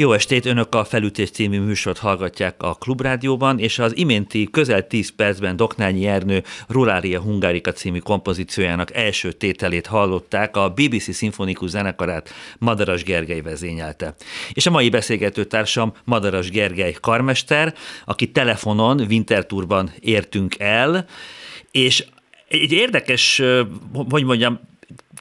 Jó estét, Önök a Felütés című műsort hallgatják a Klubrádióban, és az iménti közel 10 percben Doknányi Ernő Rulária Hungárika című kompozíciójának első tételét hallották, a BBC Szimfonikus Zenekarát Madaras Gergely vezényelte. És a mai beszélgető társam Madaras Gergely karmester, aki telefonon Winterturban értünk el, és egy érdekes, hogy mondjam,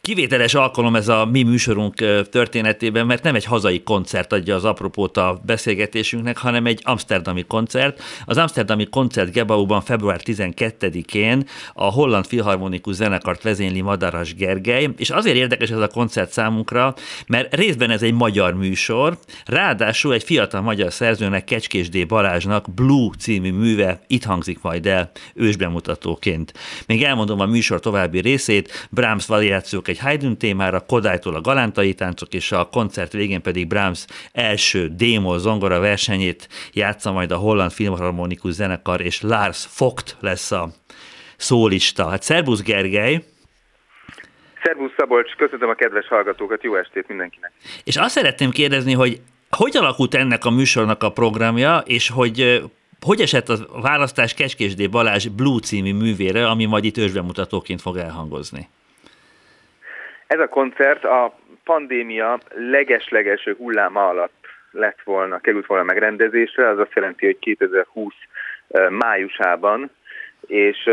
kivételes alkalom ez a mi műsorunk történetében, mert nem egy hazai koncert adja az apropót a beszélgetésünknek, hanem egy amsterdami koncert. Az amsterdami koncert Gebauban február 12-én a Holland Filharmonikus Zenekart vezényli Madaras Gergely, és azért érdekes ez a koncert számunkra, mert részben ez egy magyar műsor, ráadásul egy fiatal magyar szerzőnek, Kecskés D. Balázsnak Blue című műve itt hangzik majd el ősbemutatóként. Még elmondom a műsor további részét, Brahms variációk egy Haydn témára, Kodálytól a galántai táncok, és a koncert végén pedig Brahms első démo zongora versenyét játsza majd a Holland Filmharmonikus Zenekar, és Lars Fogt lesz a szólista. Hát szervusz Gergely! Szervusz Szabolcs, köszönöm a kedves hallgatókat, jó estét mindenkinek! És azt szeretném kérdezni, hogy hogy alakult ennek a műsornak a programja, és hogy hogy esett a választás Keskésdé Balázs Blue című művére, ami majd itt ősbemutatóként fog elhangozni? Ez a koncert a pandémia legesleges hulláma alatt lett volna, került volna megrendezésre, az azt jelenti, hogy 2020 májusában, és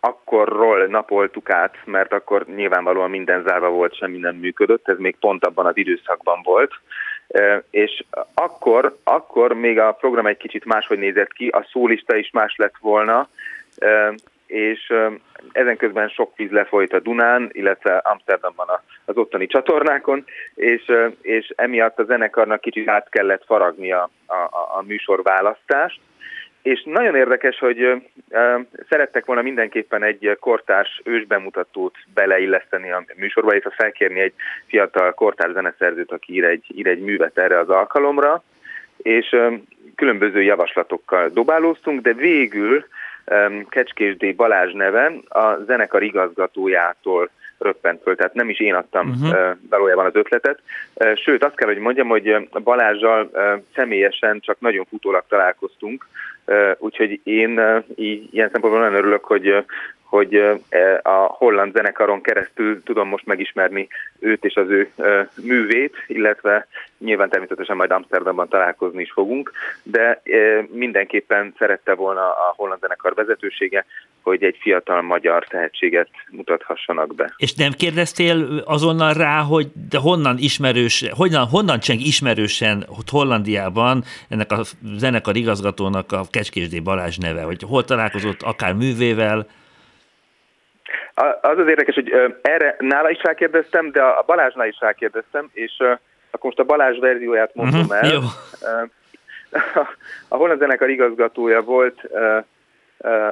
akkorról napoltuk át, mert akkor nyilvánvalóan minden zárva volt, semmi nem működött, ez még pont abban az időszakban volt, és akkor, akkor még a program egy kicsit máshogy nézett ki, a szólista is más lett volna, és ezen közben sok víz lefolyt a Dunán, illetve Amsterdamban az ottani csatornákon, és, és emiatt a zenekarnak kicsit át kellett faragni a, a, a műsorválasztást, és nagyon érdekes, hogy szerettek volna mindenképpen egy kortárs ősbemutatót beleilleszteni a műsorba, és felkérni egy fiatal kortárs zeneszerzőt, aki ír egy, ír egy művet erre az alkalomra, és különböző javaslatokkal dobálóztunk, de végül Kecskés D. Balázs neve a zenekar igazgatójától röppent föl, tehát nem is én adtam uh-huh. valójában az ötletet. Sőt, azt kell, hogy mondjam, hogy Balázsjal személyesen csak nagyon futólag találkoztunk, úgyhogy én így, ilyen szempontból nagyon örülök, hogy hogy e, a holland zenekaron keresztül tudom most megismerni őt és az ő művét, illetve nyilván természetesen majd Amsterdamban találkozni is fogunk, de mindenképpen szerette volna a holland zenekar vezetősége, hogy egy fiatal magyar tehetséget mutathassanak be. És nem kérdeztél azonnal rá, hogy de honnan ismerős, honnan, honnan cseng ismerősen hogy Hollandiában ennek a zenekar igazgatónak a Kecskésdé Balázs neve, hogy hol találkozott akár művével, az az érdekes, hogy erre nála is rákérdeztem, de a Balázsnál is rákérdeztem, és akkor most a Balázs verzióját mondom uh-huh, el. Jó. A holland zenekar igazgatója volt,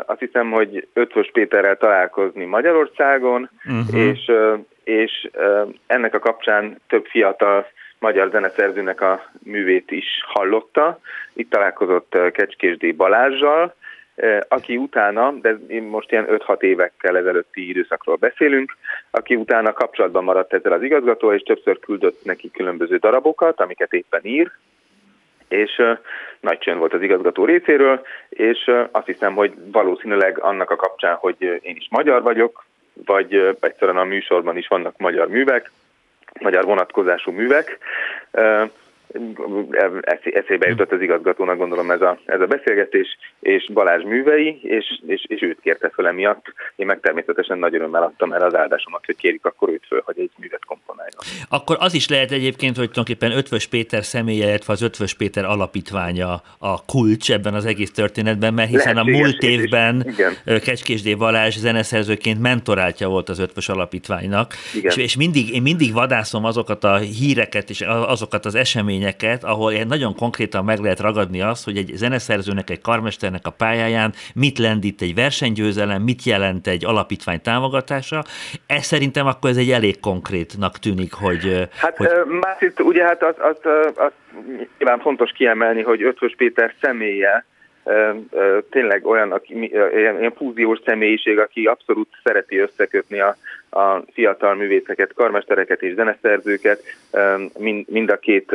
azt hiszem, hogy Ötvös Péterrel találkozni Magyarországon, uh-huh. és, és ennek a kapcsán több fiatal magyar zeneszerzőnek a művét is hallotta. Itt találkozott Kecskés D. Balázsjal, aki utána, de most ilyen 5-6 évekkel ezelőtti időszakról beszélünk, aki utána kapcsolatban maradt ezzel az igazgató, és többször küldött neki különböző darabokat, amiket éppen ír, és nagy csönd volt az igazgató részéről, és azt hiszem, hogy valószínűleg annak a kapcsán, hogy én is magyar vagyok, vagy egyszerűen a műsorban is vannak magyar művek, magyar vonatkozású művek, eszébe jutott az igazgatónak gondolom ez a, ez a beszélgetés, és Balázs művei, és, és, és őt kérte föl emiatt. Én meg természetesen nagy örömmel adtam erre az áldásomat, hogy kérik akkor őt föl, hogy egy művet komponáljon. Akkor az is lehet egyébként, hogy tulajdonképpen Ötvös Péter személye, illetve az Ötvös Péter alapítványa a kulcs ebben az egész történetben, mert hiszen Lehetséges, a múlt évben Kecskésdé Balázs zeneszerzőként mentoráltja volt az Ötvös Alapítványnak, és, és mindig, én mindig vadászom azokat a híreket és azokat az eseményeket, eseményeket, ahol nagyon konkrétan meg lehet ragadni azt, hogy egy zeneszerzőnek, egy karmesternek a pályáján mit lendít egy versenygyőzelem, mit jelent egy alapítvány támogatása. Ez szerintem akkor ez egy elég konkrétnak tűnik, hogy... Hát hogy... más itt ugye hát az, az, az, nyilván fontos kiemelni, hogy Ötvös Péter személye tényleg olyan, aki, ilyen fúziós személyiség, aki abszolút szereti összekötni a, a fiatal művészeket, karmestereket és zeneszerzőket, mind, mind a két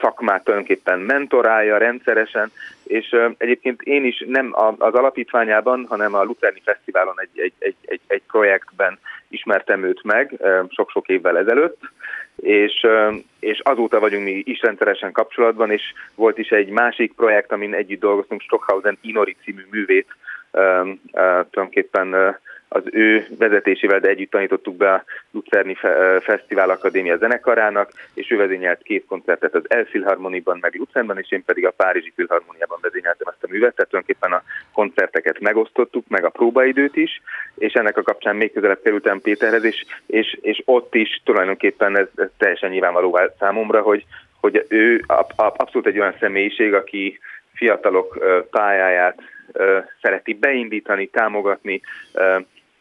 szakmát tulajdonképpen mentorálja rendszeresen, és egyébként én is nem az alapítványában, hanem a Lucerni Fesztiválon egy, egy, egy, egy, egy projektben ismertem őt meg sok-sok évvel ezelőtt, és, és azóta vagyunk mi is rendszeresen kapcsolatban, és volt is egy másik projekt, amin együtt dolgoztunk, Stockhausen Inori című művét, tulajdonképpen az ő vezetésével, de együtt tanítottuk be a Lucerni Fesztivál Akadémia zenekarának, és ő vezényelt két koncertet az Elfilharmoniban, meg Lucernban, és én pedig a Párizsi Filharmoniában vezényeltem ezt a művet, tehát tulajdonképpen a koncerteket megosztottuk, meg a próbaidőt is, és ennek a kapcsán még közelebb kerültem Péterhez, és, és, és ott is tulajdonképpen ez, ez teljesen nyilvánvaló számomra, hogy, hogy ő abszolút egy olyan személyiség, aki fiatalok pályáját szereti beindítani, támogatni,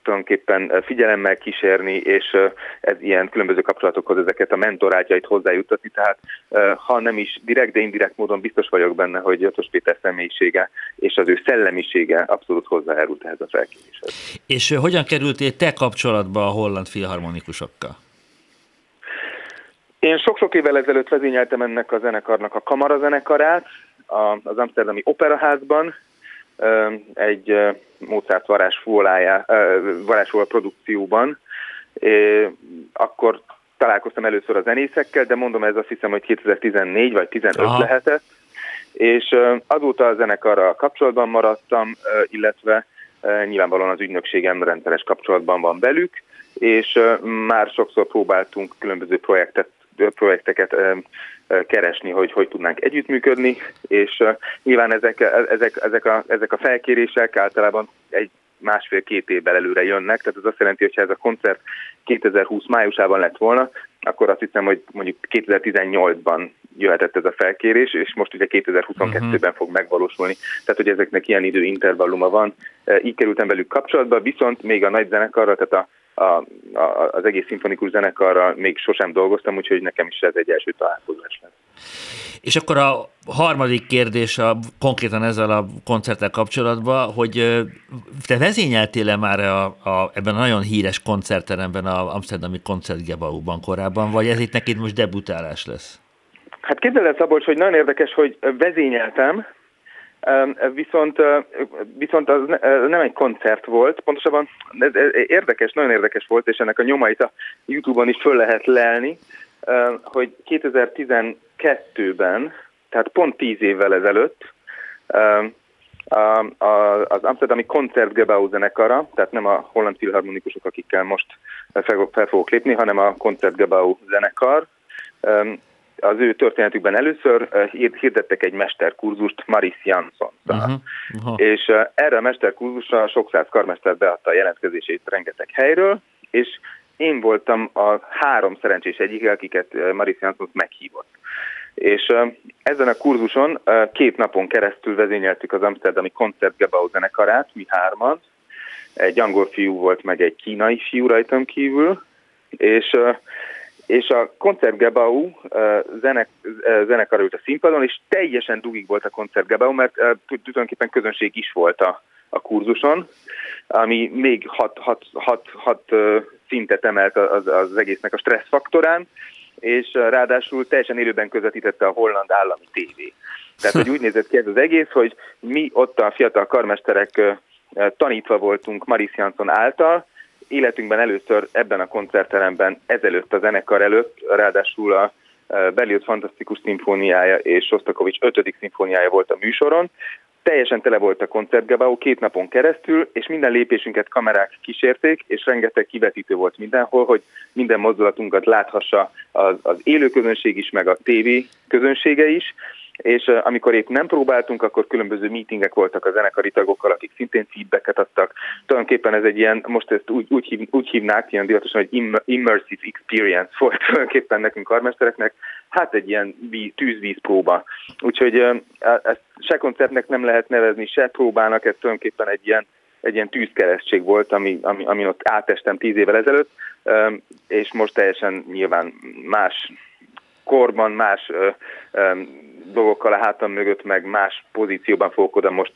tulajdonképpen figyelemmel kísérni, és ez ilyen különböző kapcsolatokhoz ezeket a mentorátjait hozzájuttatni, tehát ha nem is direkt, de indirekt módon biztos vagyok benne, hogy Jatos Péter személyisége és az ő szellemisége abszolút hozzájárult ehhez a felkéréshez. És hogyan kerültél te kapcsolatba a holland filharmonikusokkal? Én sok-sok évvel ezelőtt vezényeltem ennek a zenekarnak a kamarazenekarát az Amsterdami Operaházban, egy Mozart varázsfóla produkcióban. Akkor találkoztam először a zenészekkel, de mondom, ez azt hiszem, hogy 2014 vagy 15 Aha. lehetett, és azóta a zenekarral kapcsolatban maradtam, illetve nyilvánvalóan az ügynökségem rendszeres kapcsolatban van velük, és már sokszor próbáltunk különböző projektet, projekteket keresni, hogy hogy tudnánk együttműködni, és nyilván ezek, ezek, ezek, a, ezek a felkérések általában egy másfél-két évvel előre jönnek, tehát ez azt jelenti, hogy ha ez a koncert 2020 májusában lett volna, akkor azt hiszem, hogy mondjuk 2018-ban jöhetett ez a felkérés, és most ugye 2022-ben uh-huh. fog megvalósulni. Tehát, hogy ezeknek ilyen időintervalluma van. Így kerültem velük kapcsolatba, viszont még a nagy zenekarra, tehát a a, a, az egész szimfonikus zenekarral még sosem dolgoztam, úgyhogy nekem is ez egy első találkozás lesz. És akkor a harmadik kérdés a, konkrétan ezzel a koncerttel kapcsolatban, hogy te vezényeltél-e már a, a, ebben a nagyon híres koncertteremben, a Amsterdami Koncertgebauban korábban, vagy ez itt neked most debutálás lesz? Hát képzeld el, Szabolcs, hogy nagyon érdekes, hogy vezényeltem, Viszont, viszont az nem egy koncert volt, pontosabban érdekes, nagyon érdekes volt, és ennek a nyomait a Youtube-on is föl lehet lelni, hogy 2012-ben, tehát pont 10 évvel ezelőtt az Amsterdami Koncertgebau zenekara, tehát nem a holland filharmonikusok, akikkel most fel fogok lépni, hanem a Koncertgebau zenekar, az ő történetükben először hirdettek egy mesterkurzust Maris Jansson. Uh-huh. Uh-huh. És erre a mesterkurzusra sok száz karmester beadta a jelentkezését rengeteg helyről, és én voltam a három szerencsés egyik, akiket Maris Jansson meghívott. És ezen a kurzuson két napon keresztül vezényeltük az Amsterdami Koncertgebau zenekarát, mi hárman. Egy angol fiú volt, meg egy kínai fiú rajtam kívül, és és a Koncertgebau zenek, zenekar ült a színpadon, és teljesen dugig volt a Koncertgebau, mert tulajdonképpen közönség is volt a, a kurzuson, ami még hat, hat, hat, hat szintet emelt az, az egésznek a stressz faktorán, és ráadásul teljesen élőben közvetítette a holland állami tévé. Tehát, hogy úgy nézett ki ez az egész, hogy mi ott a fiatal karmesterek tanítva voltunk Maris Jansson által, életünkben először ebben a koncertteremben, ezelőtt a zenekar előtt, ráadásul a Berlioz Fantasztikus Szimfóniája és Sostakovics 5. szimfóniája volt a műsoron. Teljesen tele volt a koncertgebau két napon keresztül, és minden lépésünket kamerák kísérték, és rengeteg kivetítő volt mindenhol, hogy minden mozdulatunkat láthassa az, az élő közönség is, meg a tévé közönsége is és amikor épp nem próbáltunk, akkor különböző meetingek voltak a zenekari tagokkal, akik szintén feedbacket adtak. Tulajdonképpen ez egy ilyen, most ezt úgy, úgy, hív, úgy hívnák, ilyen divatosan, hogy immersive experience volt tulajdonképpen nekünk karmestereknek, hát egy ilyen tűzvíz próba. Úgyhogy ezt se koncertnek nem lehet nevezni, se próbálnak, ez tulajdonképpen egy ilyen egy ilyen tűzkeresztség volt, ami, ami, ami ott átestem tíz évvel ezelőtt, és most teljesen nyilván más korban, más dolgokkal a hátam mögött, meg más pozícióban fogok oda most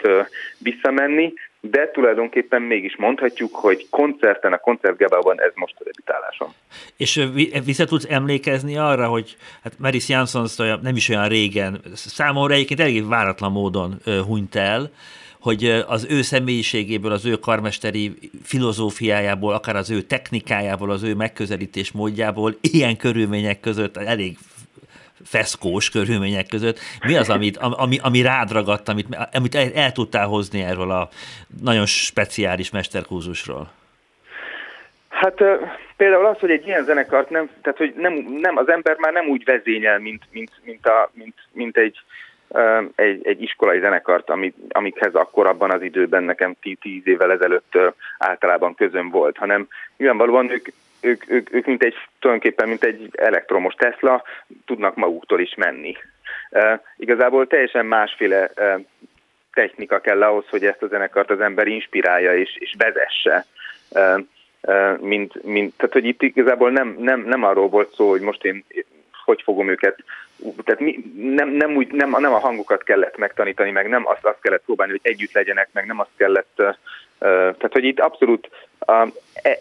visszamenni, de tulajdonképpen mégis mondhatjuk, hogy koncerten, a koncertgebában ez most a debütálásom. És vissza tudsz emlékezni arra, hogy hát Maris Jansson nem is olyan régen, számomra egyébként elég váratlan módon hunyt el, hogy az ő személyiségéből, az ő karmesteri filozófiájából, akár az ő technikájából, az ő megközelítés módjából ilyen körülmények között elég feszkós körülmények között, mi az, amit, ami, ami rád ragadt, amit, amit el, el tudtál hozni erről a nagyon speciális mesterkúzusról? Hát például az, hogy egy ilyen zenekart nem, tehát hogy nem, nem, az ember már nem úgy vezényel, mint, mint, mint, a, mint, mint egy, egy, egy iskolai zenekart, amit, amikhez akkor abban az időben nekem tíz évvel ezelőtt általában közöm volt, hanem nyilvánvalóan ők, ők, ők, ők mint egy, tulajdonképpen mint egy elektromos Tesla, tudnak maguktól is menni. Uh, igazából teljesen másféle uh, technika kell ahhoz, hogy ezt a zenekart az ember inspirálja és, és vezesse. Uh, uh, mint, mint, tehát, hogy itt igazából nem, nem, nem arról volt szó, hogy most én hogy fogom őket, tehát mi, nem, nem, úgy, nem, nem a hangokat kellett megtanítani, meg nem azt, azt kellett próbálni, hogy együtt legyenek, meg nem azt kellett, tehát hogy itt abszolút uh,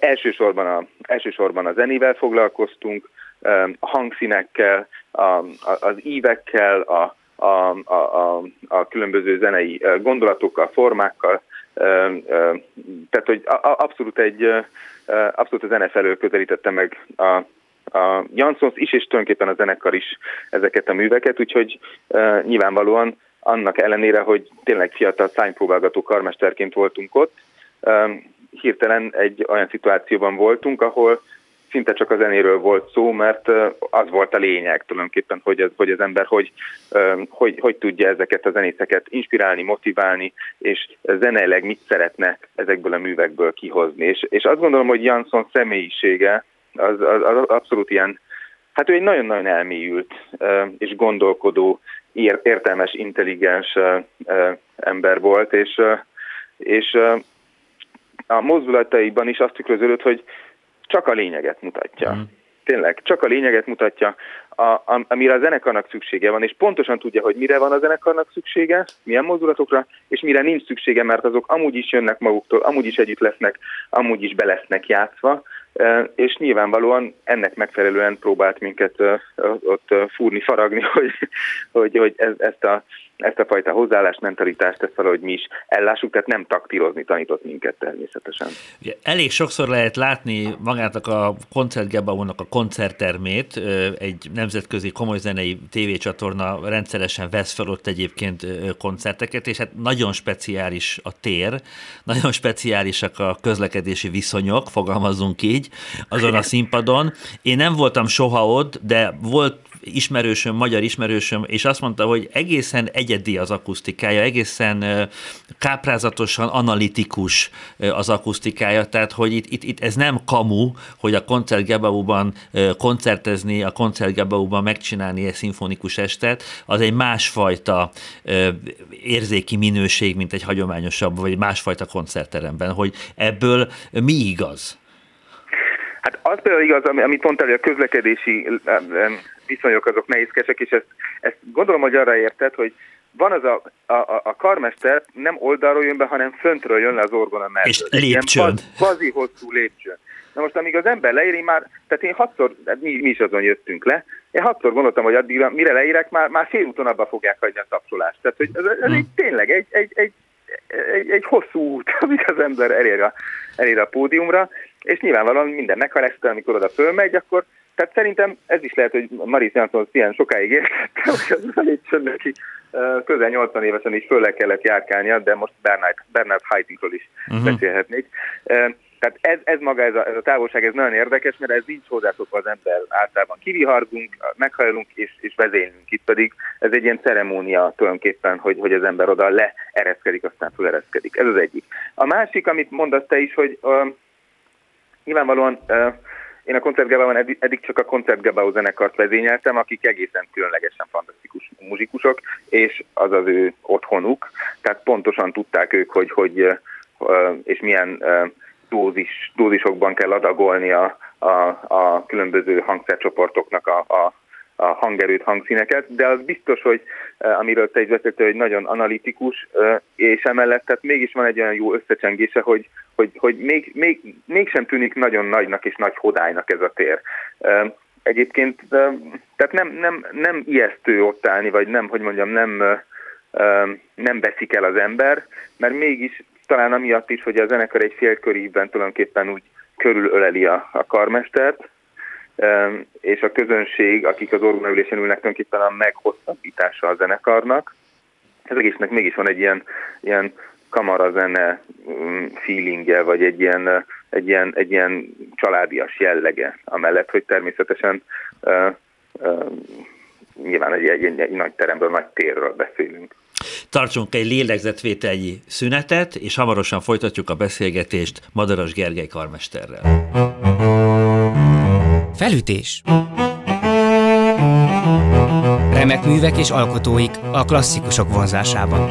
elsősorban, a, elsősorban a zenével foglalkoztunk, uh, a hangszínekkel, a, a, az ívekkel, a, a, a, a, a különböző zenei gondolatokkal, formákkal, tehát hogy abszolút egy abszolút a zene felől közelítette meg a, a Jansons is, és tulajdonképpen a zenekar is ezeket a műveket, úgyhogy nyilvánvalóan annak ellenére, hogy tényleg fiatal szánypróbálgató karmesterként voltunk ott, hirtelen egy olyan szituációban voltunk, ahol szinte csak a zenéről volt szó, mert az volt a lényeg tulajdonképpen, hogy az, hogy az ember hogy, hogy, hogy tudja ezeket a zenészeket inspirálni, motiválni, és zeneileg mit szeretne ezekből a művekből kihozni. És, és azt gondolom, hogy Jansson személyisége az, az, az abszolút ilyen, hát ő egy nagyon-nagyon elmélyült és gondolkodó, értelmes, intelligens ember volt, és, és a mozdulataiban is azt tükröződött, hogy csak a lényeget mutatja. Mm. Tényleg, csak a lényeget mutatja, a, a, amire a zenekarnak szüksége van, és pontosan tudja, hogy mire van a zenekarnak szüksége, milyen mozdulatokra, és mire nincs szüksége, mert azok amúgy is jönnek maguktól, amúgy is együtt lesznek, amúgy is be lesznek játszva, és nyilvánvalóan ennek megfelelően próbált minket ott fúrni, faragni, hogy, hogy, hogy ezt a ezt a fajta hozzáállást, mentalitást, ezt valahogy mi is ellássuk, tehát nem taktírozni tanított minket természetesen. Elég sokszor lehet látni magának a koncertgebaunak a koncerttermét, egy nemzetközi komoly zenei tévécsatorna rendszeresen vesz fel ott egyébként koncerteket, és hát nagyon speciális a tér, nagyon speciálisak a közlekedési viszonyok, fogalmazunk így, azon a színpadon. Én nem voltam soha ott, de volt ismerősöm, magyar ismerősöm, és azt mondta, hogy egészen egyedi az akusztikája, egészen káprázatosan analitikus az akusztikája, tehát hogy itt, itt, itt ez nem kamu, hogy a koncertgebauban koncertezni, a koncertgebauban megcsinálni egy szimfonikus estet, az egy másfajta érzéki minőség, mint egy hagyományosabb, vagy másfajta koncertteremben, hogy ebből mi igaz? Hát az például igaz, amit mondtál, hogy a közlekedési viszonyok azok nehézkesek, és ezt, ezt gondolom, hogy arra érted, hogy van az a, a, a karmester nem oldalról jön be, hanem föntről jön le az orgona mellett. És lépcsőn. Bazi hosszú lépcsőn. Na most, amíg az ember leéri már, tehát én hatszor, hát mi, mi is azon jöttünk le, én hatszor gondoltam, hogy addigra, mire leérek, már, már fél úton abba fogják hagyni a tapsolást. Tehát, hogy ez, ez hmm. egy, tényleg egy, egy, egy, egy, egy hosszú út, amit az ember elér a, elér a pódiumra, és nyilvánvalóan minden meghalesztel, amikor oda fölmegy, akkor tehát szerintem ez is lehet, hogy Maris Jansson ilyen sokáig értette, hogy az elég neki közel 80 évesen is föl kellett járkálnia, de most Bernard, Bernard Haitingról is uh-huh. beszélhetnék. Tehát ez, ez maga, ez a, ez a távolság, ez nagyon érdekes, mert ez így hozzászokva az ember általában kivihargunk, meghajlunk és, és vezénylünk. Itt pedig ez egy ilyen ceremónia tulajdonképpen, hogy, hogy az ember oda leereszkedik, aztán felereszkedik. Ez az egyik. A másik, amit mondasz te is, hogy uh, nyilvánvalóan én a koncertgebában eddig, eddig csak a koncertgebau zenekart vezényeltem, akik egészen különlegesen fantasztikus muzsikusok, és az az ő otthonuk. Tehát pontosan tudták ők, hogy, hogy és milyen dózis, dózisokban kell adagolni a, a, a különböző hangszercsoportoknak a, a, a hangerőt, hangszíneket, de az biztos, hogy amiről te is beszéltél, hogy nagyon analitikus, és emellett tehát mégis van egy olyan jó összecsengése, hogy, hogy, hogy még, még, mégsem tűnik nagyon nagynak és nagy hodálynak ez a tér. Egyébként tehát nem, nem, nem ijesztő ott állni, vagy nem, hogy mondjam, nem, nem veszik el az ember, mert mégis talán amiatt is, hogy a zenekar egy félkörívben tulajdonképpen úgy körülöleli a, a karmestert, és a közönség, akik az orgonaülésen ülnek, tulajdonképpen a meghosszabbítása a zenekarnak. Ez egésznek mégis van egy ilyen, ilyen kamarazene mm, feelingje, vagy egy ilyen, egy, ilyen, egy ilyen családias jellege, amellett, hogy természetesen uh, uh, nyilván egy, egy, egy, egy nagy teremről, nagy térről beszélünk. Tartsunk egy lélegzetvételnyi szünetet, és hamarosan folytatjuk a beszélgetést Madaras Gergely karmesterrel. Felütés Remek művek és alkotóik a klasszikusok vonzásában.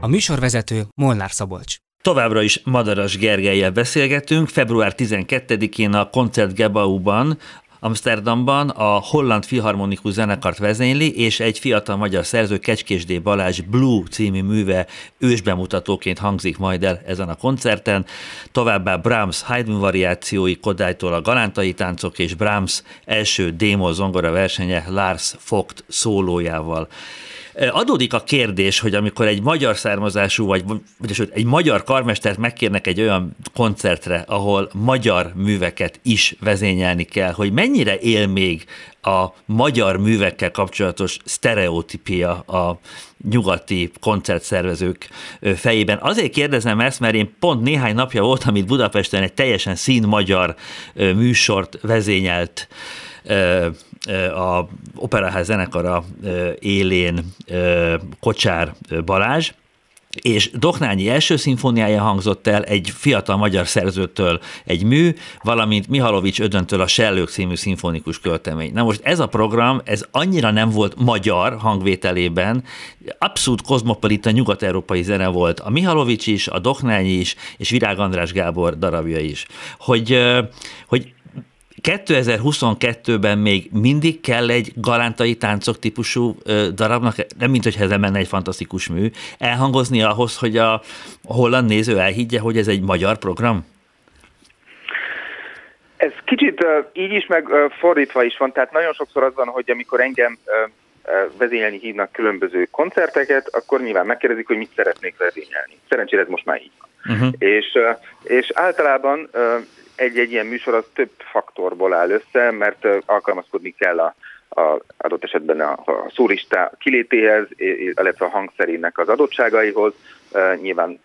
A műsorvezető Molnár Szabolcs. Továbbra is Madaras Gergelyel beszélgetünk. Február 12-én a Koncert Gebauban Amsterdamban a Holland Filharmonikus Zenekart vezényli, és egy fiatal magyar szerző Kecskés D. Balázs Blue című műve ősbemutatóként hangzik majd el ezen a koncerten. Továbbá Brahms Haydn variációi Kodálytól a Galántai táncok és Brahms első démo zongora versenye Lars Vogt szólójával. Adódik a kérdés, hogy amikor egy magyar származású, vagy, vagy egy magyar karmestert megkérnek egy olyan koncertre, ahol magyar műveket is vezényelni kell, hogy mennyire él még a magyar művekkel kapcsolatos sztereotípia a nyugati koncertszervezők fejében. Azért kérdezem ezt, mert én pont néhány napja voltam itt Budapesten egy teljesen szín magyar műsort vezényelt a Operaház zenekara élén Kocsár Balázs, és Doknányi első szimfóniája hangzott el egy fiatal magyar szerzőtől egy mű, valamint Mihalovics Ödöntől a Sellők című szimfonikus költemény. Na most ez a program, ez annyira nem volt magyar hangvételében, abszolút kozmopolita nyugat-európai zene volt. A Mihalovics is, a Doknányi is, és Virág András Gábor darabja is. Hogy, hogy 2022-ben még mindig kell egy galántai táncok típusú darabnak, nem mint hogyha ez menne egy fantasztikus mű, elhangozni ahhoz, hogy a holland néző elhiggye, hogy ez egy magyar program? Ez kicsit így is, meg fordítva is van. Tehát nagyon sokszor az van, hogy amikor engem vezényelni hívnak különböző koncerteket, akkor nyilván megkérdezik, hogy mit szeretnék vezényelni. Szerencsére ez most már így van. Uh-huh. És, és általában egy-egy ilyen műsor az több faktorból áll össze, mert alkalmazkodni kell a, a adott esetben a, a szólista kilétéhez, illetve a hangszerének az adottságaihoz. Nyilván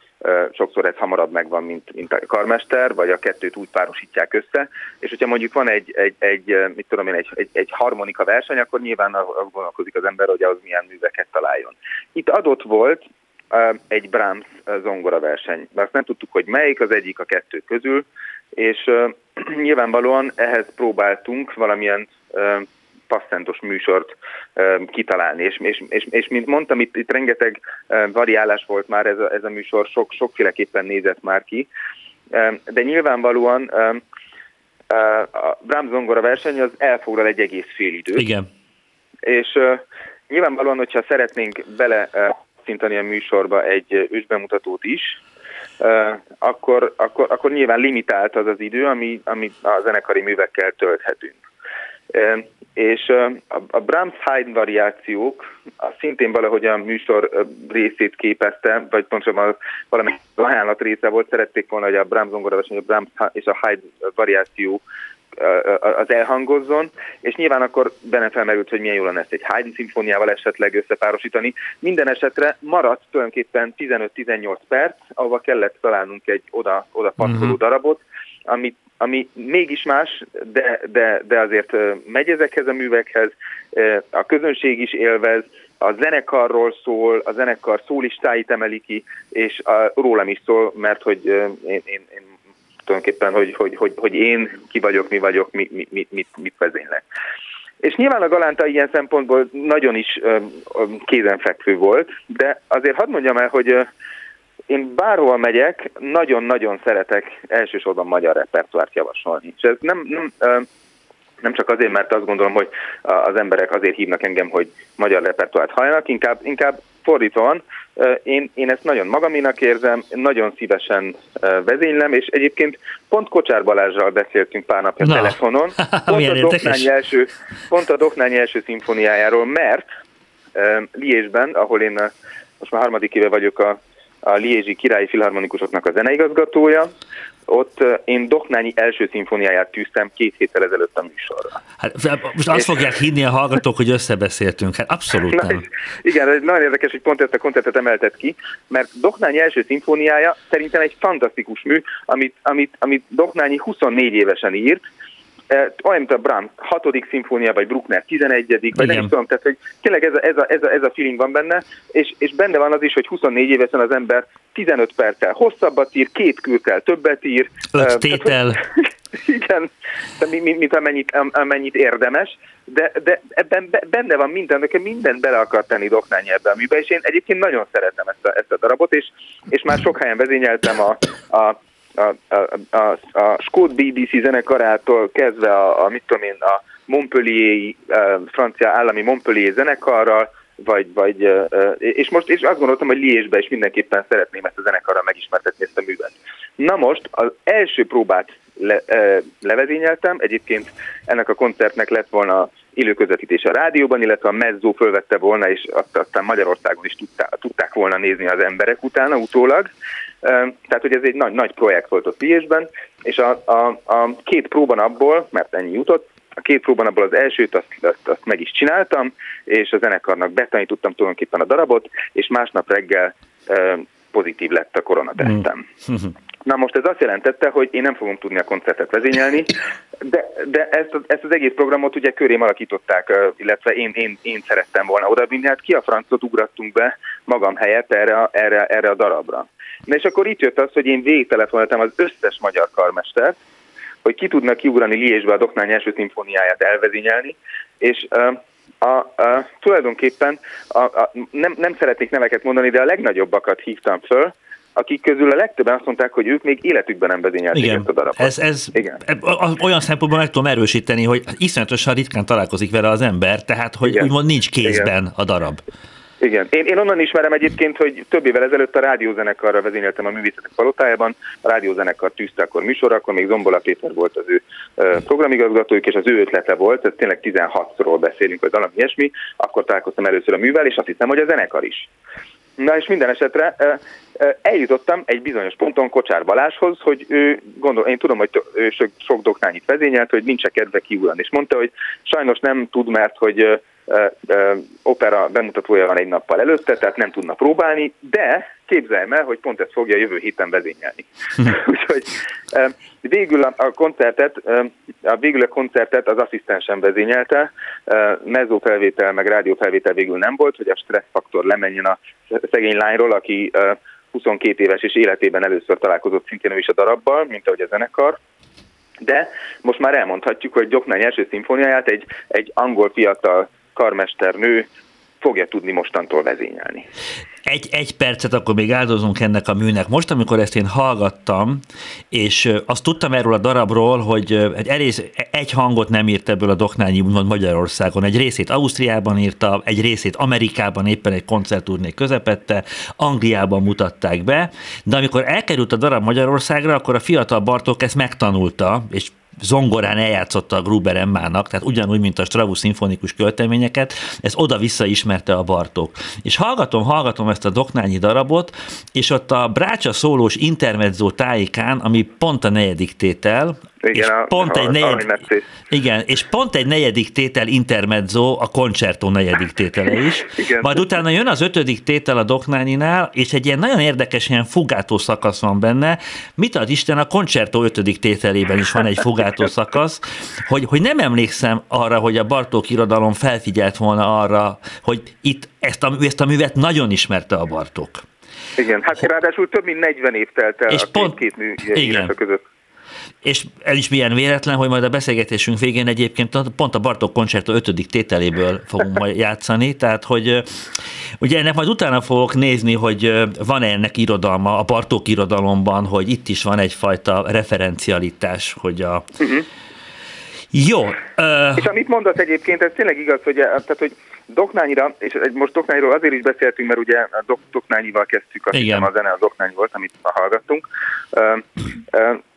sokszor ez hamarabb megvan, mint, mint a karmester, vagy a kettőt úgy párosítják össze, és hogyha mondjuk van egy, egy, egy mit tudom én, egy, egy, egy harmonika verseny, akkor nyilván gondolkozik az ember, hogy az milyen műveket találjon. Itt adott volt egy Brahms zongora verseny, de azt nem tudtuk, hogy melyik az egyik a kettő közül, és nyilvánvalóan ehhez próbáltunk valamilyen passzentos műsort kitalálni, és, és, és, és mint mondtam, itt, itt rengeteg variálás volt már ez a, ez a műsor, sok, sokféleképpen nézett már ki, de nyilvánvalóan a Brahms zongora verseny az elfoglal egy egész fél időt. Igen. És nyilvánvalóan, hogyha szeretnénk bele szintani a műsorba egy ősbemutatót is, akkor, akkor, akkor nyilván limitált az az idő, ami, ami a zenekari művekkel tölthetünk. És a Brahms Haydn variációk a szintén valahogy a műsor részét képezte, vagy pontosabban valami ajánlat része volt, szerették volna, hogy a Brahms zongora a Brahms és a Haydn variáció az elhangozzon, és nyilván akkor benne felmerült, hogy milyen jó lenne ezt egy Haydn szimfóniával esetleg összepárosítani. Minden esetre maradt tulajdonképpen 15-18 perc, ahova kellett találnunk egy oda, oda passzoló uh-huh. darabot, amit ami mégis más, de, de, de azért megy ezekhez a művekhez, a közönség is élvez, a zenekarról szól, a zenekar szólistáit emeli ki, és a, rólam is szól, mert hogy én, én, én tulajdonképpen, hogy, hogy, hogy, hogy én ki vagyok, mi vagyok, mi, mi, mit, mit, mit vezénylek. És nyilván a Galánta ilyen szempontból nagyon is kézenfekvő volt, de azért hadd mondjam el, hogy én bárhol megyek, nagyon-nagyon szeretek elsősorban magyar repertoárt javasolni. És ez nem, nem Nem csak azért, mert azt gondolom, hogy az emberek azért hívnak engem, hogy magyar repertoárt halljanak, inkább, inkább fordítóan, én, én ezt nagyon magaménak érzem, nagyon szívesen vezénylem, és egyébként pont Kocsár Balázsral beszéltünk pár napja Na. telefonon, pont a, Doknányi első, pont a Doknányi első szimfóniájáról, mert Liésben, ahol én most már harmadik éve vagyok a, a Liézsi Királyi Filharmonikusoknak a zeneigazgatója, ott én Doknányi első szimfóniáját tűztem két héttel ezelőtt a műsorra. Hát, most azt és... fogják hinni a hallgatók, hogy összebeszéltünk. Hát abszolút nem. Na, igen, nagyon érdekes, hogy pont ezt a koncertet emeltet ki, mert Doknányi első szimfóniája szerintem egy fantasztikus mű, amit, amit, amit Doknányi 24 évesen írt, olyan, mint a Brahms 6. szimfónia, vagy Bruckner 11. vagy nem tudom, tehát hogy tényleg ez a, ez a, ez a, ez a feeling van benne, és, és benne van az is, hogy 24 évesen az ember 15 perccel hosszabbat ír, két kürtel többet ír. Öt tétel. Tehát, igen, mint, mint amennyit, amennyit érdemes, de, de ebben benne van minden, nekem mindent bele akar tenni Doknányi ebben a műbe, és én egyébként nagyon szeretem ezt a, ezt a darabot, és, és már sok helyen vezényeltem a, a a, a, a, a Skót BBC zenekarától kezdve a, a mit tudom én, a Montpellier, a francia állami Montpellier zenekarral, vagy, vagy, és most és azt gondoltam, hogy Liésbe is mindenképpen szeretném ezt a zenekarral megismertetni ezt a művet. Na most az első próbát le, levezényeltem, egyébként ennek a koncertnek lett volna élő közvetítés a rádióban, illetve a Mezzo fölvette volna, és azt aztán Magyarországon is tudták, tudták volna nézni az emberek utána, utólag. Tehát, hogy ez egy nagy, nagy projekt volt ott Liésben, és a, a, a két próban abból, mert ennyi jutott, a két próban abból az elsőt azt, azt, azt meg is csináltam, és a zenekarnak betanítottam tulajdonképpen a darabot, és másnap reggel pozitív lett a koronatesztem. Mm. Na most ez azt jelentette, hogy én nem fogom tudni a koncertet vezényelni, de, de ezt, ezt az egész programot ugye körém alakították, illetve én, én, én szerettem volna oda vinni, hát ki a francot ugrattunk be magam helyett erre, erre, erre a darabra. Na és akkor itt jött az, hogy én végtelefonáltam az összes magyar karmestert, hogy ki tudnak kiugrani Liésbe a Doknány első szimfóniáját elvezényelni, és a, a, tulajdonképpen a, a, nem, nem szeretnék neveket mondani, de a legnagyobbakat hívtam föl, akik közül a legtöbben azt mondták, hogy ők még életükben nem vezényelték Igen. ezt a darabot. Ez, ez Igen. E, olyan szempontból meg tudom erősíteni, hogy iszonyatosan ritkán találkozik vele az ember, tehát hogy Igen. úgymond nincs kézben Igen. a darab. Igen. Én, én onnan ismerem egyébként, hogy több évvel ezelőtt a rádiózenekarra vezényeltem a művészetek palotájában. A rádiózenekar tűzte akkor műsor, akkor még Zombola Péter volt az ő programigazgatójuk, és az ő ötlete volt, ez tényleg 16-ról beszélünk, vagy valami ilyesmi, akkor találkoztam először a művel, és azt hiszem, hogy a zenekar is. Na és minden esetre eljutottam egy bizonyos ponton Kocsár Baláshoz, hogy ő, gondol, én tudom, hogy ő sok, doknányit vezényelt, hogy nincs kedve kiúrani, és mondta, hogy sajnos nem tud, mert hogy opera bemutatója van egy nappal előtte, tehát nem tudna próbálni, de képzeljem el, hogy pont ezt fogja jövő héten vezényelni. Úgyhogy végül a koncertet, a végül a koncertet az asszisztensen vezényelte, mezzo felvétel, meg rádió felvétel végül nem volt, hogy a stresszfaktor lemenjen a szegény lányról, aki 22 éves és életében először találkozott szintén ő is a darabbal, mint ahogy a zenekar. De most már elmondhatjuk, hogy Gyoknány első szimfóniáját egy, egy angol fiatal karmesternő fogja tudni mostantól vezényelni. Egy, egy percet akkor még áldozunk ennek a műnek. Most, amikor ezt én hallgattam, és azt tudtam erről a darabról, hogy egy, erész, egy hangot nem írt ebből a Doknányi úgymond Magyarországon. Egy részét Ausztriában írta, egy részét Amerikában éppen egy koncertúrné közepette, Angliában mutatták be, de amikor elkerült a darab Magyarországra, akkor a fiatal Bartók ezt megtanulta, és zongorán eljátszotta a Gruber Emmának, tehát ugyanúgy, mint a Strauss szimfonikus költeményeket, ez oda-vissza ismerte a Bartók. És hallgatom, hallgatom ezt a Doknányi darabot, és ott a Brácsa szólós intermezzo tájékán, ami pont a negyedik tétel, igen, és a, pont a, egy negyed, igen, és pont egy negyedik tétel intermezzo, a koncertó negyedik tétele is. Igen. Majd utána jön az ötödik tétel a Doknáninál, és egy ilyen nagyon érdekes ilyen fugátó szakasz van benne. Mit ad Isten, a koncertó ötödik tételében is van egy fugátó szakasz, hogy, hogy nem emlékszem arra, hogy a Bartók irodalom felfigyelt volna arra, hogy itt ezt a, ezt a művet nagyon ismerte a Bartók. Igen, hát ráadásul több mint 40 év telt el és a pont, két, két mű igen. között és ez is milyen véletlen, hogy majd a beszélgetésünk végén egyébként pont a Bartók koncerto ötödik tételéből fogunk majd játszani, tehát hogy ugye ennek majd utána fogok nézni, hogy van-e ennek irodalma a Bartók irodalomban, hogy itt is van egyfajta referencialitás, hogy a uh-huh Jó. Uh... És amit mondasz egyébként, ez tényleg igaz, hogy, tehát, hogy Doknányira, és most Doknányról azért is beszéltünk, mert ugye a Dok, Doknányival kezdtük, azt hiszem a zene a Doknány volt, amit hallgattunk.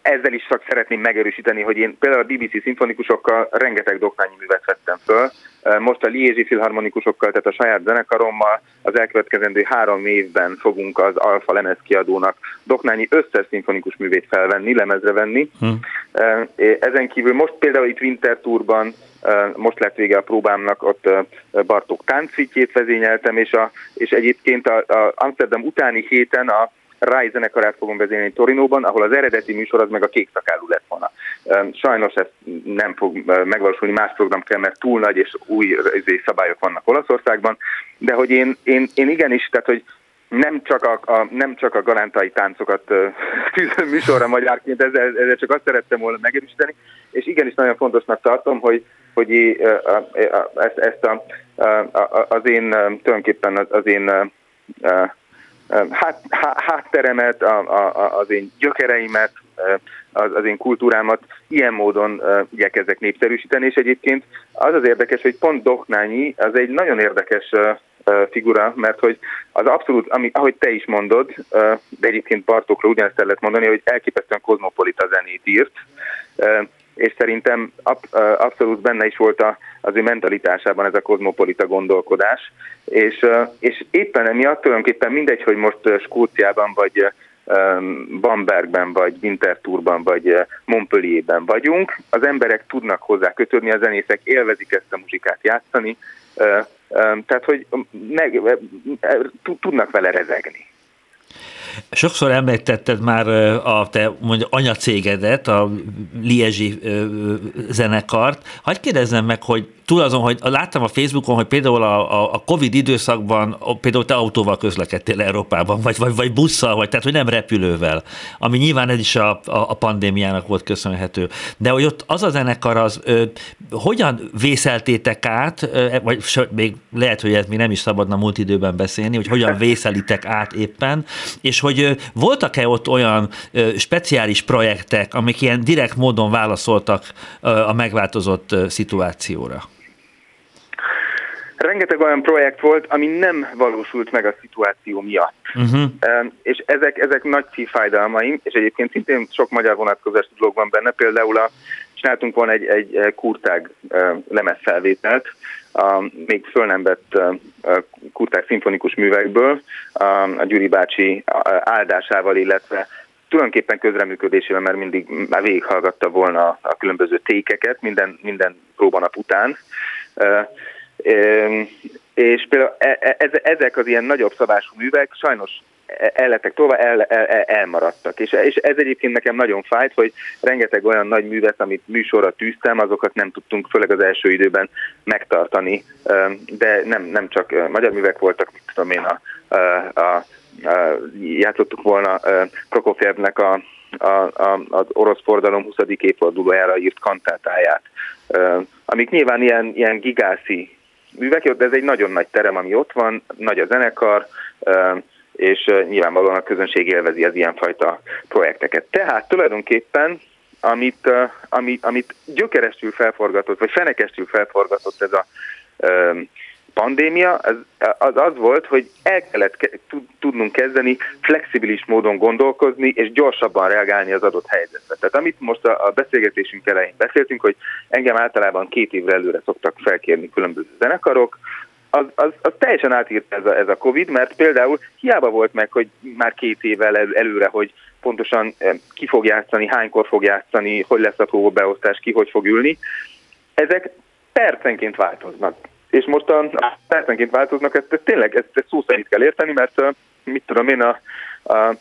Ezzel is csak szeretném megerősíteni, hogy én például a BBC szimfonikusokkal rengeteg Doknányi művet vettem föl, most a Liézsi filharmonikusokkal, tehát a saját zenekarommal az elkövetkezendő három évben fogunk az Alfa lemez kiadónak Doknányi összes szimfonikus művét felvenni, lemezre venni. Hm. Ezen kívül most például itt Winter Tourban most lett vége a próbámnak, ott Bartók táncfitjét vezényeltem, és, a, és egyébként a, a Amsterdam utáni héten a Rai zenekarát fogom vezényelni Torinóban, ahol az eredeti műsor az meg a kék szakálú lett volna. Sajnos ez nem fog megvalósulni, más program kell, mert túl nagy és új izé, szabályok vannak Olaszországban, de hogy én, én, én igenis, tehát hogy nem csak a, a, nem csak a galántai táncokat tűzöm műsorra magyarként, ezzel, ezzel csak azt szerettem volna megerősíteni, és igenis nagyon fontosnak tartom, hogy, hogy ezt, ezt a, a, az én tulajdonképpen az, az én hát, hátteremet, a, a, az én gyökereimet, az, az én kultúrámat ilyen módon igyekezzek népszerűsíteni, és egyébként az az érdekes, hogy pont Doknányi az egy nagyon érdekes figura, mert hogy az abszolút, ami, ahogy te is mondod, de egyébként Bartókra ugyanezt el lehet mondani, hogy elképesztően kozmopolita zenét írt, és szerintem abszolút benne is volt a, az ő mentalitásában ez a kozmopolita gondolkodás, és, és éppen emiatt tulajdonképpen mindegy, hogy most Skóciában vagy Bambergben, vagy Winterthurban, vagy Montpellierben vagyunk, az emberek tudnak hozzá kötődni, a zenészek élvezik ezt a muzsikát játszani, tehát, hogy meg, tudnak vele rezegni. Sokszor említetted már a te mondja, anyacégedet, a Liezsi zenekart. Hagyj kérdezzem meg, hogy túl azon, hogy láttam a Facebookon, hogy például a, a Covid időszakban például te autóval közlekedtél Európában, vagy, vagy, vagy busszal, vagy tehát, hogy nem repülővel, ami nyilván ez is a, a, a pandémiának volt köszönhető. De hogy ott az a zenekar az, ö, hogyan vészeltétek át, ö, vagy még lehet, hogy ez még nem is szabadna múlt időben beszélni, hogy hogyan vészelitek át éppen, és hogy voltak-e ott olyan speciális projektek, amik ilyen direkt módon válaszoltak a megváltozott szituációra? rengeteg olyan projekt volt, ami nem valósult meg a szituáció miatt. Uh-huh. És ezek, ezek nagy szívfájdalmaim, és egyébként szintén sok magyar vonatkozás dolog van benne, például a, csináltunk volna egy, egy kurtág lemezfelvételt, a még föl nem vett kurtág szimfonikus művekből, a Gyuri bácsi áldásával, illetve tulajdonképpen közreműködésével, mert mindig már végighallgatta volna a különböző tékeket minden, minden próbanap után. És például e, e, ezek az ilyen nagyobb szabású művek sajnos el lettek tolva, el, el, elmaradtak. És, és ez egyébként nekem nagyon fájt, hogy rengeteg olyan nagy művet, amit műsorra tűztem, azokat nem tudtunk, főleg az első időben megtartani. De nem, nem csak magyar művek voltak, mit tudom én, a, a, a, a játszottuk volna Prokofjevnek a, a, a, az orosz fordalom 20. évfordulójára írt kantátáját, amik nyilván ilyen, ilyen gigászi művek, de ez egy nagyon nagy terem, ami ott van, nagy a zenekar, és nyilvánvalóan a közönség élvezi az ilyenfajta projekteket. Tehát tulajdonképpen amit, amit, amit gyökerestül felforgatott, vagy fenekestül felforgatott ez a pandémia, az, az az volt, hogy el kellett tudnunk kezdeni flexibilis módon gondolkozni, és gyorsabban reagálni az adott helyzetre. Tehát amit most a, a beszélgetésünk elején beszéltünk, hogy engem általában két évre előre szoktak felkérni különböző zenekarok, az, az, az teljesen átírt ez a, ez a Covid, mert például hiába volt meg, hogy már két évvel el, előre, hogy pontosan eh, ki fog játszani, hánykor fog játszani, hogy lesz a beosztás, ki hogy fog ülni. Ezek percenként változnak és most a percenként változnak, ezt, ezt tényleg ezt, ezt szó szerint kell érteni, mert mit tudom én, a, a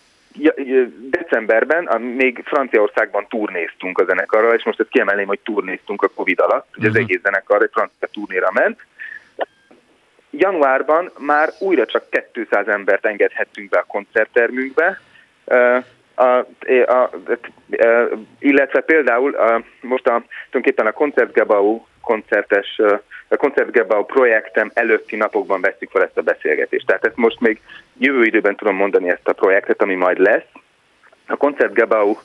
decemberben a, még Franciaországban turnéztunk a zenekarral, és most ezt kiemelném, hogy turnéztunk a Covid alatt, hogy az mhm. egész zenekar egy francia turnéra ment. Januárban már újra csak 200 embert engedhettünk be a koncerttermünkbe, a, a, a, illetve például a, most a, tulajdonképpen a Koncertgebau koncertes, a Koncertgebau projektem előtti napokban veszük fel ezt a beszélgetést. Tehát ezt most még jövő időben tudom mondani ezt a projektet, ami majd lesz, a Koncertgebau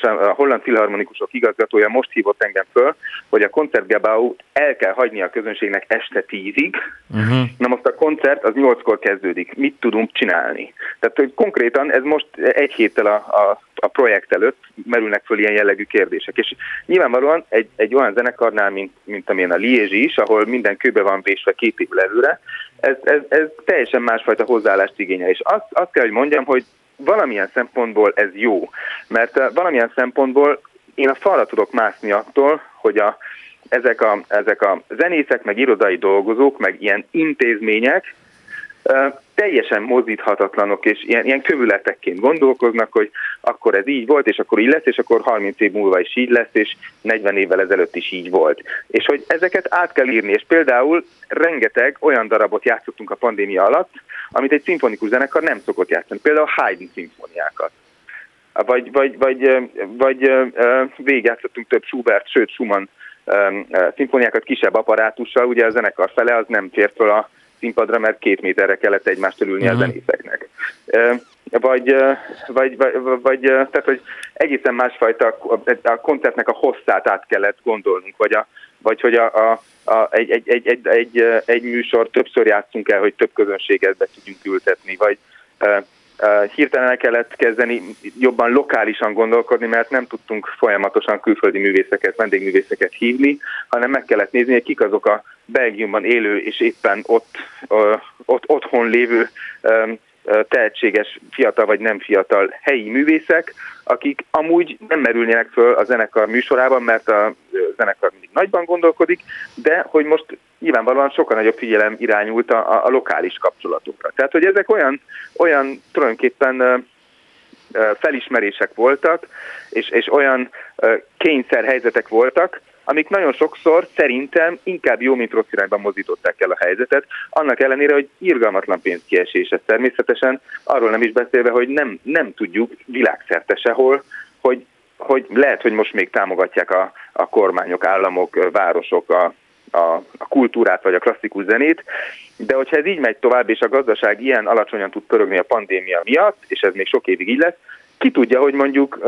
a holland filharmonikusok igazgatója most hívott engem föl, hogy a Koncertgebau el kell hagyni a közönségnek este tízig. Uh-huh. Na most a koncert az nyolckor kezdődik. Mit tudunk csinálni? Tehát hogy konkrétan ez most egy héttel a, a, a projekt előtt merülnek föl ilyen jellegű kérdések. És nyilvánvalóan egy, egy olyan zenekarnál, mint, mint amilyen a Liézsi is, ahol minden kőbe van vésve két évvel előre, ez, ez, ez teljesen másfajta hozzáállást igényel. És azt, azt kell, hogy mondjam, hogy valamilyen szempontból ez jó, mert eh, valamilyen szempontból én a falra tudok mászni attól, hogy a, ezek, a, ezek a zenészek, meg irodai dolgozók, meg ilyen intézmények teljesen mozdíthatatlanok, és ilyen, ilyen kövületekként gondolkoznak, hogy akkor ez így volt, és akkor így lesz, és akkor 30 év múlva is így lesz, és 40 évvel ezelőtt is így volt. És hogy ezeket át kell írni, és például rengeteg olyan darabot játszottunk a pandémia alatt, amit egy szimfonikus zenekar nem szokott játszani, például Haydn szimfoniákat. Vagy, vagy, vagy, vagy végigjátszottunk több Schubert, sőt Schumann szimfoniákat kisebb apparátussal, ugye a zenekar fele az nem fért fel a színpadra, mert két méterre kellett egymást ülni uh-huh. a mhm. zenészeknek. Vagy, vagy, vagy, vagy, tehát, hogy egészen másfajta a koncertnek a hosszát át kellett gondolnunk, vagy, a, vagy hogy a, a, a, egy, egy, egy, egy, egy, egy műsor többször játszunk el, hogy több közönséget be tudjunk ültetni, vagy hirtelen el kellett kezdeni jobban lokálisan gondolkodni, mert nem tudtunk folyamatosan külföldi művészeket, vendégművészeket hívni, hanem meg kellett nézni, hogy kik azok a Belgiumban élő és éppen ott, ott otthon lévő tehetséges fiatal vagy nem fiatal helyi művészek, akik amúgy nem merülnének föl a zenekar műsorában, mert a zenekar mindig nagyban gondolkodik, de hogy most nyilvánvalóan sokkal nagyobb figyelem irányult a, a lokális kapcsolatokra. Tehát, hogy ezek olyan, olyan tulajdonképpen felismerések voltak, és, és olyan kényszer helyzetek voltak, amik nagyon sokszor szerintem inkább jó, mint rossz irányban mozdították el a helyzetet, annak ellenére, hogy irgalmatlan pénzkiesés ez természetesen, arról nem is beszélve, hogy nem, nem tudjuk világszerte sehol, hogy, hogy lehet, hogy most még támogatják a, a kormányok, államok, városok a, a, a kultúrát vagy a klasszikus zenét, de hogyha ez így megy tovább, és a gazdaság ilyen alacsonyan tud pörögni a pandémia miatt, és ez még sok évig így lesz, ki tudja, hogy mondjuk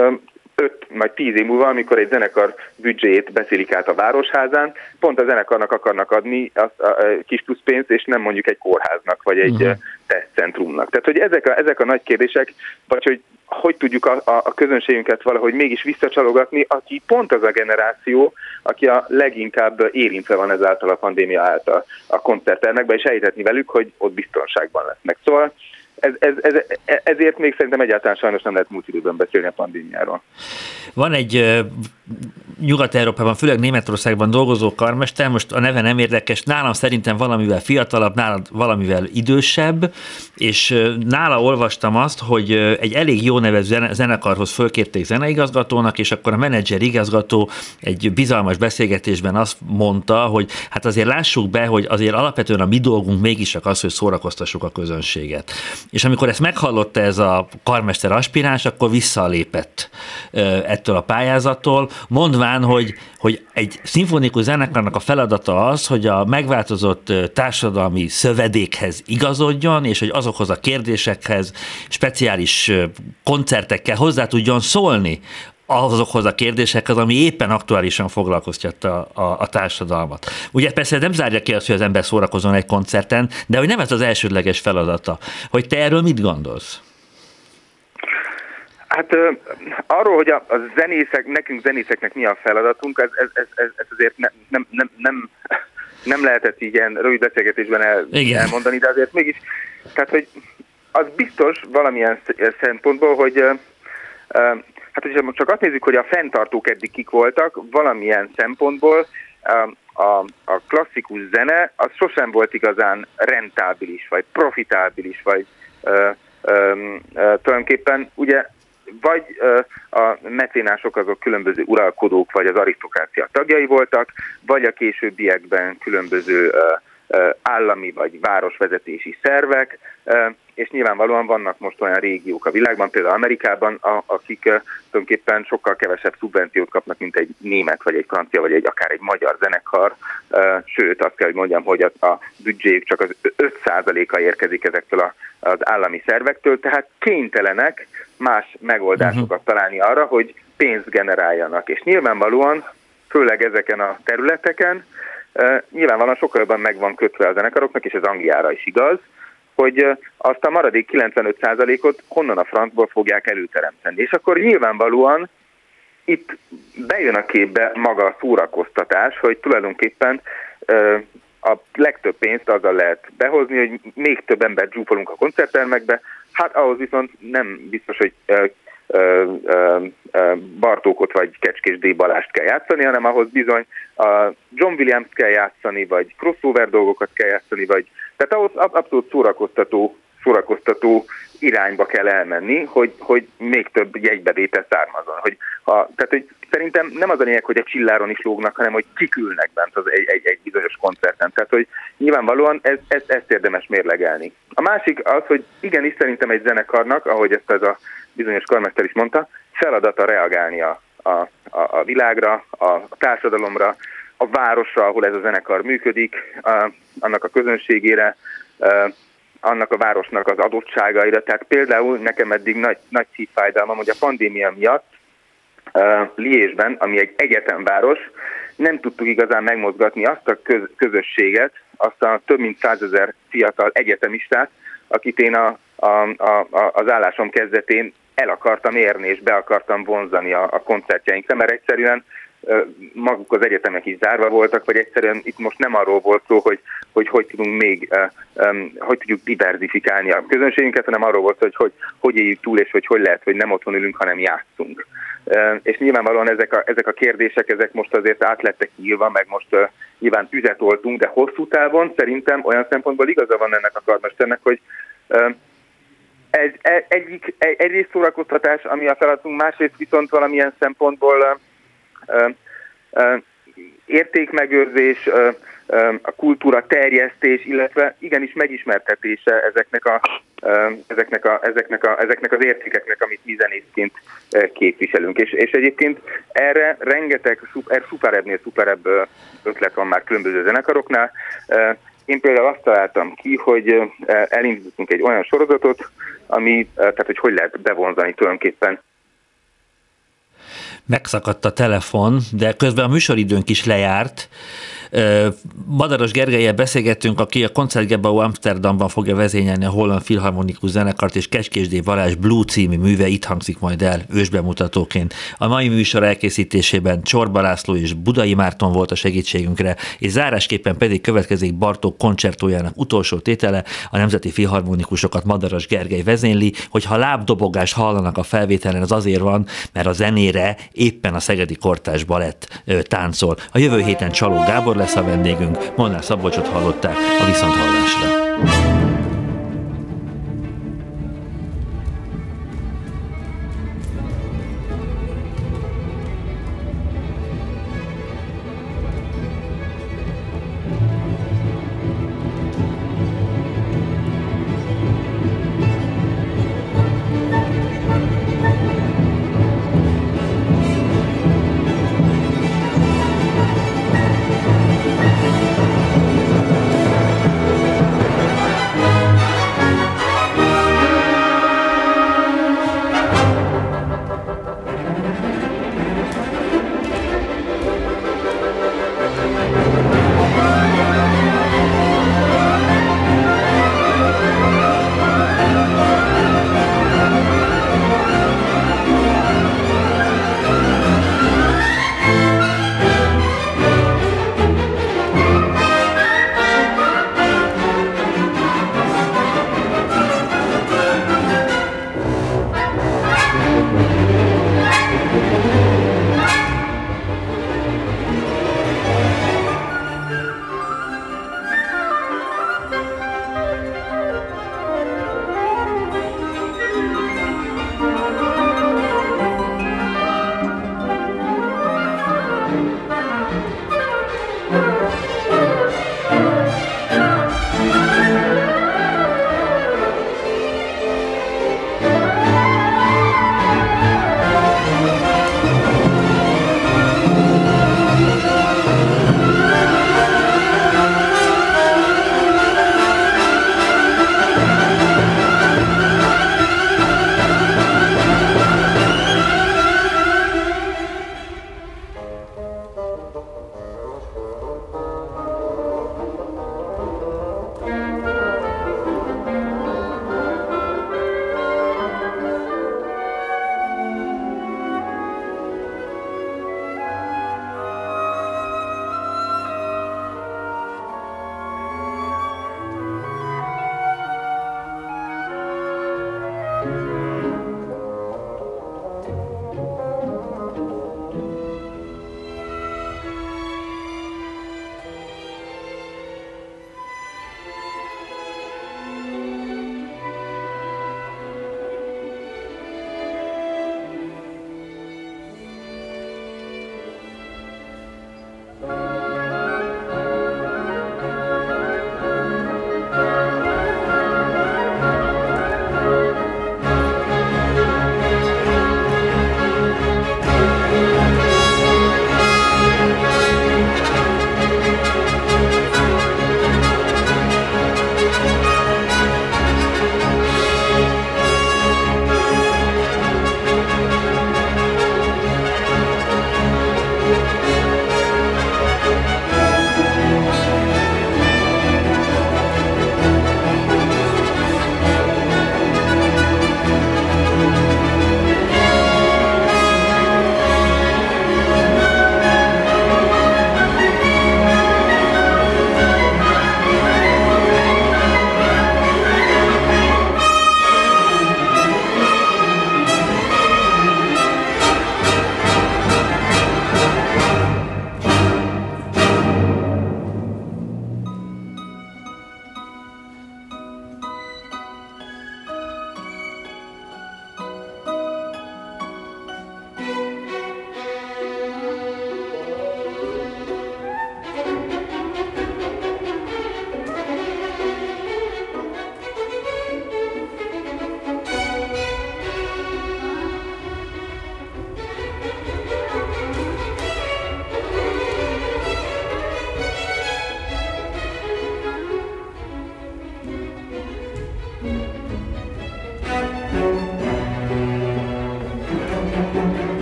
5 vagy 10 év múlva, amikor egy zenekar büdzséjét beszélik át a Városházán, pont a zenekarnak akarnak adni a, a, a kis plusz pénzt, és nem mondjuk egy kórháznak, vagy egy uh-huh. tesztcentrumnak. Tehát, hogy ezek a, ezek a nagy kérdések, vagy hogy hogy tudjuk a, a, a közönségünket valahogy mégis visszacsalogatni, aki pont az a generáció, aki a leginkább érintve van ezáltal a pandémia által a koncerternekbe, és elhitetni velük, hogy ott biztonságban lesznek. Szóval ez, ez, ez, ezért még szerintem egyáltalán sajnos nem lehet múlt időben beszélni a pandémiáról. Van egy Nyugat-Európában, főleg Németországban dolgozó karmester, most a neve nem érdekes, nálam szerintem valamivel fiatalabb, nálam valamivel idősebb, és nála olvastam azt, hogy egy elég jó nevező zenekarhoz fölkérték zeneigazgatónak, és akkor a menedzser igazgató egy bizalmas beszélgetésben azt mondta, hogy hát azért lássuk be, hogy azért alapvetően a mi dolgunk mégis csak az, hogy szórakoztassuk a közönséget. És amikor ezt meghallotta ez a karmester aspiráns, akkor visszalépett ettől a pályázattól, mondván, hogy, hogy egy szimfonikus zenekarnak a feladata az, hogy a megváltozott társadalmi szövedékhez igazodjon, és hogy azokhoz a kérdésekhez speciális koncertekkel hozzá tudjon szólni, azokhoz a kérdésekhez, ami éppen aktuálisan foglalkoztatta a, a, a társadalmat. Ugye persze nem zárja ki azt, hogy az ember szórakozon egy koncerten, de hogy nem ez az elsődleges feladata. Hogy te erről mit gondolsz? Hát arról, hogy a, a zenészek, nekünk zenészeknek mi a feladatunk, ez, ez, ez, ez azért ne, nem, nem, nem, nem lehetett így ilyen rövid beszélgetésben el, elmondani, de azért mégis, tehát hogy az biztos valamilyen szempontból, hogy Hát, hogyha csak azt nézzük, hogy a fenntartók eddig kik voltak, valamilyen szempontból a, a klasszikus zene az sosem volt igazán rentábilis, vagy profitábilis, vagy ö, ö, ö, tulajdonképpen ugye vagy ö, a meténások azok különböző uralkodók, vagy az arisztokrácia tagjai voltak, vagy a későbbiekben különböző ö, állami vagy városvezetési szervek, és nyilvánvalóan vannak most olyan régiók a világban, például Amerikában, akik tulajdonképpen sokkal kevesebb szubvenciót kapnak, mint egy német, vagy egy francia, vagy egy akár egy magyar zenekar, sőt azt kell, hogy mondjam, hogy a, a büdzséjük csak az 5%-a érkezik ezektől a, az állami szervektől, tehát kénytelenek más megoldásokat uh-huh. találni arra, hogy pénzt generáljanak. És nyilvánvalóan, főleg ezeken a területeken, nyilvánvalóan sokkal jobban meg van kötve a zenekaroknak, és ez Angliára is igaz, hogy azt a maradék 95%-ot honnan a francból fogják előteremteni. És akkor nyilvánvalóan itt bejön a képbe maga a szórakoztatás, hogy tulajdonképpen a legtöbb pénzt azzal lehet behozni, hogy még több embert zsúfolunk a koncerttermekbe, hát ahhoz viszont nem biztos, hogy Bartókot vagy Kecskés D. Balást kell játszani, hanem ahhoz bizony a John Williams kell játszani, vagy crossover dolgokat kell játszani, vagy tehát ahhoz abszolút szórakoztató, szórakoztató irányba kell elmenni, hogy, hogy még több jegybevétel származon. Hogy ha, tehát, hogy szerintem nem az a lényeg, hogy a csilláron is lógnak, hanem hogy kikülnek bent az egy, egy, egy bizonyos koncerten. Tehát, hogy nyilvánvalóan ez, ez, ezt érdemes mérlegelni. A másik az, hogy igenis szerintem egy zenekarnak, ahogy ezt ez a bizonyos karmester is mondta, feladata reagálni a, a, a, a világra, a, a társadalomra, a városra, ahol ez a zenekar működik, a, annak a közönségére, a, annak a városnak az adottságaira. Tehát például nekem eddig nagy, nagy szívfájdalmam, hogy a pandémia miatt uh, Liésben, ami egy egyetemváros, nem tudtuk igazán megmozgatni azt a köz, közösséget, azt a több mint százezer fiatal egyetemistát, akit én a, a, a, az állásom kezdetén el akartam érni és be akartam vonzani a, a koncertjeinkre, mert egyszerűen maguk az egyetemek is zárva voltak, vagy egyszerűen itt most nem arról volt szó, hogy hogy, hogy tudunk még, hogy tudjuk diversifikálni a közönségünket, hanem arról volt, hogy hogy, hogy éljük túl, és hogy hogy lehet, hogy nem otthon ülünk, hanem játszunk. És nyilvánvalóan ezek a, ezek a kérdések, ezek most azért át lettek nyilva, meg most nyilván tüzet oltunk, de hosszú távon szerintem olyan szempontból igaza van ennek a karmesternek, hogy egy, egy, egyik, egy, egyrészt szórakoztatás, ami a feladatunk, másrészt viszont valamilyen szempontból értékmegőrzés, a kultúra terjesztés, illetve igenis megismertetése ezeknek, a, ezeknek, a, ezeknek, a, ezeknek az értékeknek, amit mi zenészként képviselünk. És, és egyébként erre rengeteg er, szuperebbnél szuperebb ötlet van már különböző zenekaroknál. Én például azt találtam ki, hogy elindítottunk egy olyan sorozatot, ami, tehát hogy hogy lehet bevonzani tulajdonképpen megszakadt a telefon, de közben a műsoridőnk is lejárt. Madaros Gergelyel beszélgettünk, aki a Koncertgebau Amsterdamban fogja vezényelni a Holland Filharmonikus Zenekart, és Kecskésdé Varázs Blue című műve itt hangzik majd el ősbemutatóként. A mai műsor elkészítésében Csorba László és Budai Márton volt a segítségünkre, és zárásképpen pedig következik Bartók koncertójának utolsó tétele, a Nemzeti Filharmonikusokat Madaras Gergely vezényli, hogyha lábdobogás hallanak a felvételen, az azért van, mert a zenére éppen a Szegedi Kortás Balett táncol. A jövő héten Csaló Gábor lesz a vendégünk, Molnár Szabolcsot hallották a Viszonthallásra.